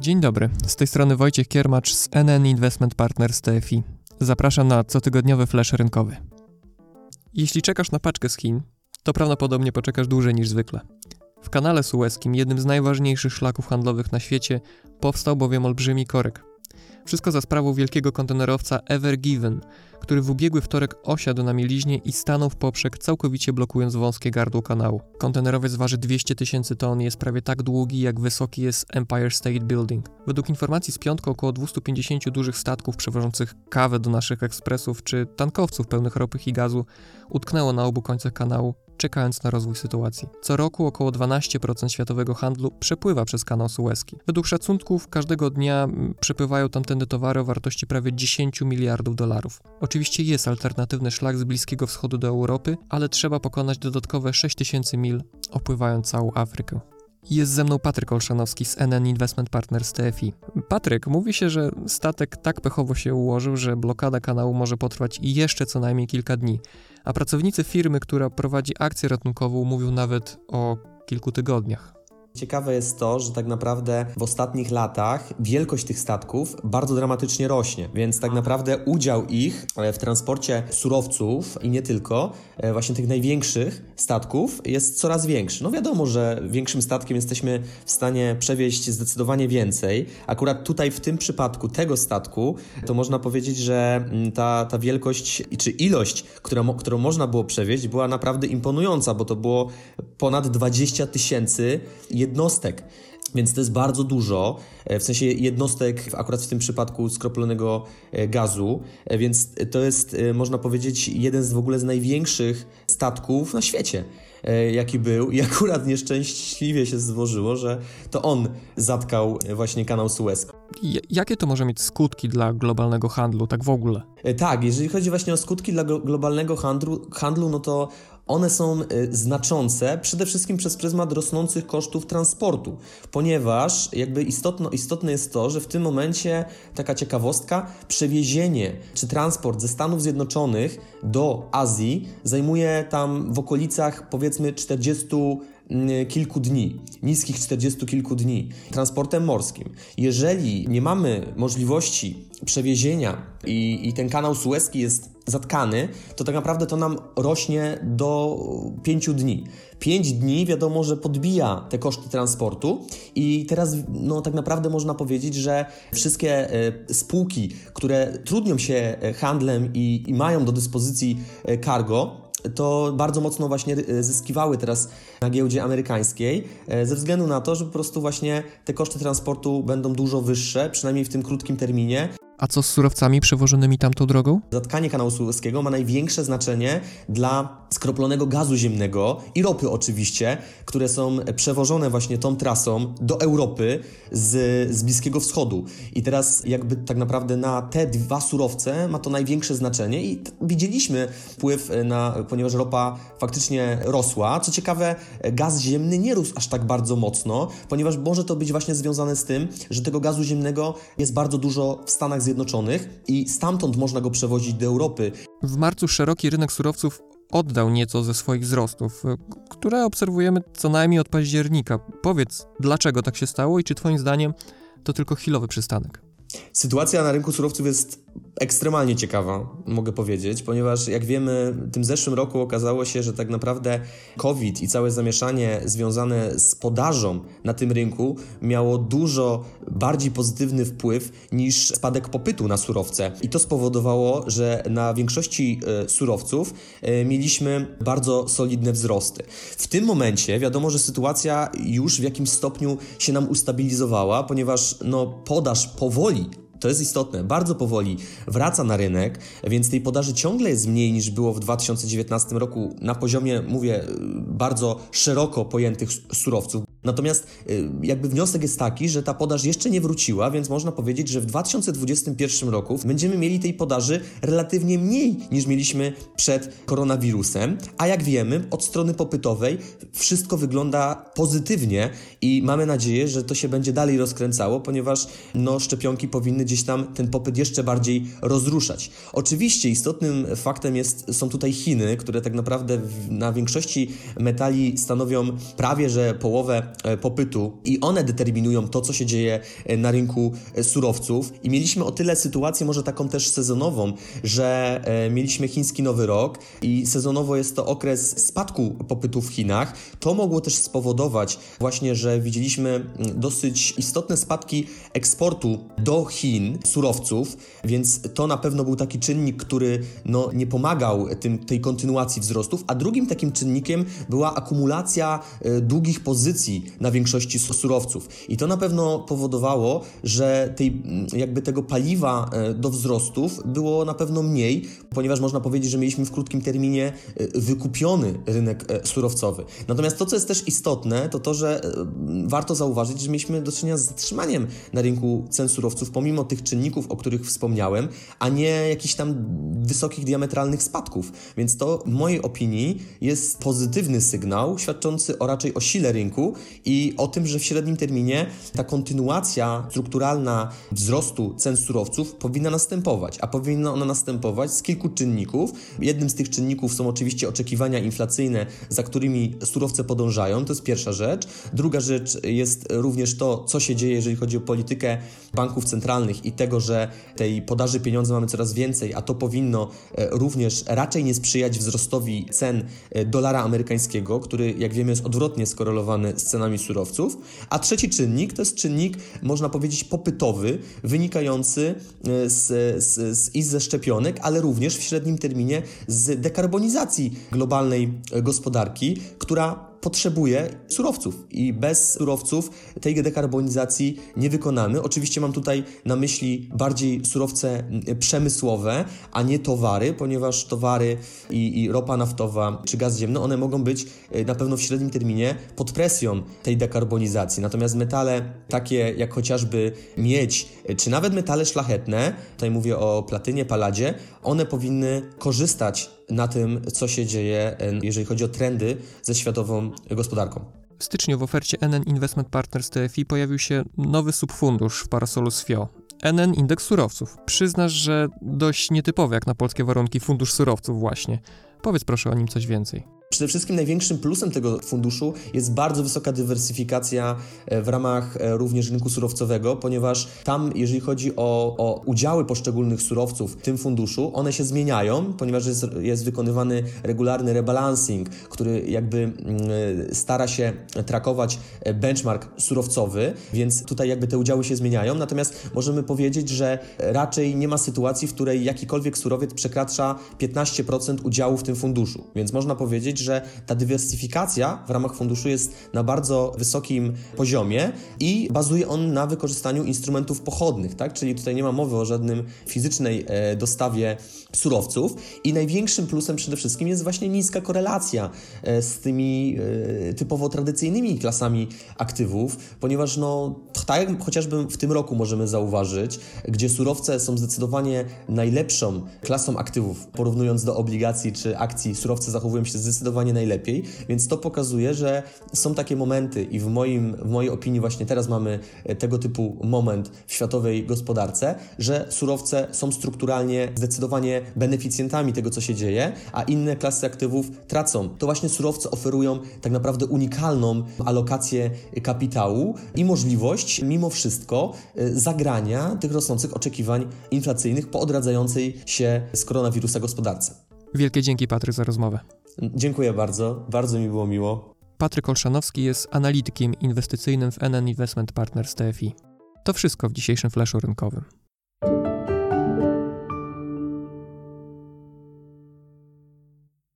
Dzień dobry, z tej strony Wojciech Kiermacz z NN Investment Partners TFI. Zapraszam na cotygodniowy flash rynkowy. Jeśli czekasz na paczkę z Chin, to prawdopodobnie poczekasz dłużej niż zwykle. W kanale sueskim, jednym z najważniejszych szlaków handlowych na świecie, powstał bowiem olbrzymi korek. Wszystko za sprawą wielkiego kontenerowca Ever Given, który w ubiegły wtorek osiadł na mieliźnie i stanął w poprzek, całkowicie blokując wąskie gardło kanału. Kontenerowiec waży 200 tysięcy ton i jest prawie tak długi, jak wysoki jest Empire State Building. Według informacji z piątku około 250 dużych statków przewożących kawę do naszych ekspresów czy tankowców pełnych ropy i gazu utknęło na obu końcach kanału, czekając na rozwój sytuacji. Co roku około 12% światowego handlu przepływa przez kanał Suezki. Według szacunków każdego dnia przepływają tamtędy towary o wartości prawie 10 miliardów dolarów. Oczywiście jest alternatywny szlak z Bliskiego Wschodu do Europy, ale trzeba pokonać dodatkowe 6000 mil, opływając całą Afrykę. Jest ze mną Patryk Olszanowski z NN Investment Partners TFI. Patryk, mówi się, że statek tak pechowo się ułożył, że blokada kanału może potrwać jeszcze co najmniej kilka dni, a pracownicy firmy, która prowadzi akcję ratunkową, mówią nawet o kilku tygodniach. Ciekawe jest to, że tak naprawdę w ostatnich latach wielkość tych statków bardzo dramatycznie rośnie, więc tak naprawdę udział ich e, w transporcie surowców i nie tylko, e, właśnie tych największych statków jest coraz większy. No wiadomo, że większym statkiem jesteśmy w stanie przewieźć zdecydowanie więcej. Akurat tutaj w tym przypadku tego statku to można powiedzieć, że mm, ta, ta wielkość czy ilość, którą, którą można było przewieźć była naprawdę imponująca, bo to było ponad 20 tysięcy jednostek. Więc to jest bardzo dużo, e, w sensie jednostek, akurat w tym przypadku skroplonego e, gazu, e, więc to jest, można powiedzieć, jeden z w ogóle z największych statków na świecie, jaki był. I akurat nieszczęśliwie się złożyło, że to on zatkał właśnie kanał Suez. Jakie to może mieć skutki dla globalnego handlu, tak w ogóle? Tak, jeżeli chodzi właśnie o skutki dla globalnego handlu, handlu no to one są y, znaczące przede wszystkim przez pryzmat rosnących kosztów transportu, ponieważ jakby istotno, istotne jest to, że w tym momencie taka ciekawostka, przewiezienie czy transport ze Stanów Zjednoczonych do Azji zajmuje tam w okolicach powiedzmy 40 mm, kilku dni, niskich 40 kilku dni, transportem morskim. Jeżeli nie mamy możliwości przewiezienia i, i ten kanał Suezki jest zatkany, to tak naprawdę to nam rośnie do 5 dni. 5 dni wiadomo, że podbija te koszty transportu i teraz no, tak naprawdę można powiedzieć, że wszystkie e, spółki, które trudnią się e, handlem i, i mają do dyspozycji e, cargo, to bardzo mocno właśnie zyskiwały teraz na giełdzie amerykańskiej, ze względu na to, że po prostu właśnie te koszty transportu będą dużo wyższe, przynajmniej w tym krótkim terminie. A co z surowcami przewożonymi tamtą drogą? Zatkanie kanału sueskiego ma największe znaczenie dla skroplonego gazu ziemnego i ropy oczywiście, które są przewożone właśnie tą trasą do Europy z, z Bliskiego Wschodu. I teraz jakby tak naprawdę na te dwa surowce ma to największe znaczenie i widzieliśmy wpływ na, ponieważ ropa faktycznie rosła. Co ciekawe, gaz ziemny nie rósł aż tak bardzo mocno, ponieważ może to być właśnie związane z tym, że tego gazu ziemnego jest bardzo dużo w Stanach Zjednoczonych i stamtąd można go przewozić do Europy. W marcu szeroki rynek surowców oddał nieco ze swoich wzrostów, które obserwujemy co najmniej od października. Powiedz, dlaczego tak się stało i czy Twoim zdaniem to tylko chwilowy przystanek? Sytuacja na rynku surowców jest ekstremalnie ciekawa, mogę powiedzieć, ponieważ jak wiemy, w tym zeszłym roku okazało się, że tak naprawdę COVID i całe zamieszanie związane z podażą na tym rynku miało dużo bardziej pozytywny wpływ niż spadek popytu na surowce. I to spowodowało, że na większości e, surowców e, mieliśmy bardzo solidne wzrosty. W tym momencie wiadomo, że sytuacja już w jakimś stopniu się nam ustabilizowała, ponieważ no, podaż powoli to jest istotne, bardzo powoli wraca na rynek, więc tej podaży ciągle jest mniej niż było w 2019 roku na poziomie, mówię, bardzo szeroko pojętych surowców. Natomiast y, jakby wniosek jest taki, że ta podaż jeszcze nie wróciła, więc można powiedzieć, że w 2021 roku będziemy mieli tej podaży relatywnie mniej niż mieliśmy przed koronawirusem, a jak wiemy, od strony popytowej wszystko wygląda pozytywnie i mamy nadzieję, że to się będzie dalej rozkręcało, ponieważ no, szczepionki powinny gdzieś tam ten popyt jeszcze bardziej rozruszać. Oczywiście istotnym faktem jest, są tutaj Chiny, które tak naprawdę na większości metali stanowią prawie że połowę popytu i one determinują to, co się dzieje e, na rynku e, surowców. I mieliśmy o tyle sytuację, może taką też sezonową, że mieliśmy chiński nowy rok i sezonowo jest to okres spadku popytu w Chinach. To mogło też spowodować właśnie, że widzieliśmy dosyć istotne spadki eksportu do Chin surowców, więc to na pewno był taki czynnik, który no, nie pomagał tym, tej kontynuacji wzrostów, a drugim takim czynnikiem była akumulacja długich pozycji na większości surowców. I to na pewno powodowało, że tej, jakby tego paliwa e, do wzrostów było na pewno mniej, ponieważ można powiedzieć, że mieliśmy w krótkim terminie e, wykupiony rynek e, surowcowy. Natomiast to, co jest też istotne, to to, że warto zauważyć, że mieliśmy do czynienia z zatrzymaniem na rynku cen surowców, pomimo tych czynników, o których wspomniałem, a nie jakichś tam wysokich, diametralnych spadków. Więc to w mojej opinii jest pozytywny sygnał, świadczący o raczej o sile rynku i o tym, że w średnim terminie ta kontynuacja strukturalna wzrostu cen surowców powinna następować, a powinna ona następować z kilku czynników. Jednym z tych czynników są oczywiście oczekiwania inflacyjne, za którymi surowce podążają, to jest pierwsza rzecz. Druga rzecz jest również to, co się dzieje, jeżeli chodzi o politykę banków centralnych i tego, że tej podaży pieniądza mamy coraz więcej, a to powinno e, również raczej nie sprzyjać wzrostowi cen e, dolara amerykańskiego, który jak wiemy jest odwrotnie skorelowany z cenami surowców. A trzeci czynnik to jest czynnik, można powiedzieć, popytowy, wynikający e, z, z, z, i ze szczepionek, ale również w średnim terminie z dekarbonizacji globalnej gospodarki, która potrzebuje surowców i bez surowców tej dekarbonizacji nie wykonamy. Oczywiście mam tutaj na myśli bardziej surowce przemysłowe, a nie towary, ponieważ towary i, i ropa naftowa czy gaz ziemny, one mogą być e, na pewno w średnim terminie pod presją tej dekarbonizacji. Natomiast metale takie jak chociażby miedź, e, czy nawet metale szlachetne, tutaj mówię o platynie, paladzie, one powinny korzystać na tym, co się dzieje, jeżeli chodzi o trendy ze światową gospodarką. W styczniu w ofercie NN Investment Partners TFI pojawił się nowy subfundusz w parasolu SFIO. NN Indeks Surowców. Przyznasz, że dość nietypowy jak na polskie warunki fundusz surowców właśnie. Powiedz proszę o nim coś więcej. Przede wszystkim największym plusem tego funduszu jest bardzo wysoka dywersyfikacja e, w ramach e, również rynku surowcowego, ponieważ tam, jeżeli chodzi o, o udziały poszczególnych surowców w tym funduszu, one się zmieniają, ponieważ jest, jest wykonywany regularny rebalancing, który jakby mm, e, stara się trakować benchmark surowcowy, więc tutaj jakby te udziały się zmieniają. Natomiast możemy powiedzieć, że raczej nie ma sytuacji, w której jakikolwiek surowiec przekracza 15% udziału w tym funduszu. Więc można powiedzieć, że ta dywersyfikacja w ramach funduszu jest na bardzo wysokim poziomie i bazuje on na wykorzystaniu instrumentów pochodnych, tak? Czyli tutaj nie ma mowy o żadnym fizycznej e, dostawie surowców i największym plusem przede wszystkim jest właśnie niska korelacja e, z tymi e, typowo tradycyjnymi klasami aktywów, ponieważ no tak jak chociażby w tym roku możemy zauważyć, gdzie surowce są zdecydowanie najlepszą klasą aktywów, porównując do obligacji czy akcji, surowce zachowują się zdecydowanie zdecydowanie najlepiej, więc to pokazuje, że są takie momenty i w, moim, w mojej opinii właśnie teraz mamy e, tego typu moment w światowej gospodarce, że surowce są strukturalnie zdecydowanie beneficjentami tego, co się dzieje, a inne klasy aktywów tracą. To właśnie surowce oferują tak naprawdę unikalną alokację kapitału i możliwość mimo wszystko e, zagrania tych rosnących oczekiwań inflacyjnych po odradzającej się z koronawirusa gospodarce. Wielkie dzięki Patryk za rozmowę. Dziękuję bardzo, bardzo mi było miło. Patryk Olszanowski jest analitykiem inwestycyjnym w NN Investment Partners TFI. To wszystko w dzisiejszym flashu rynkowym.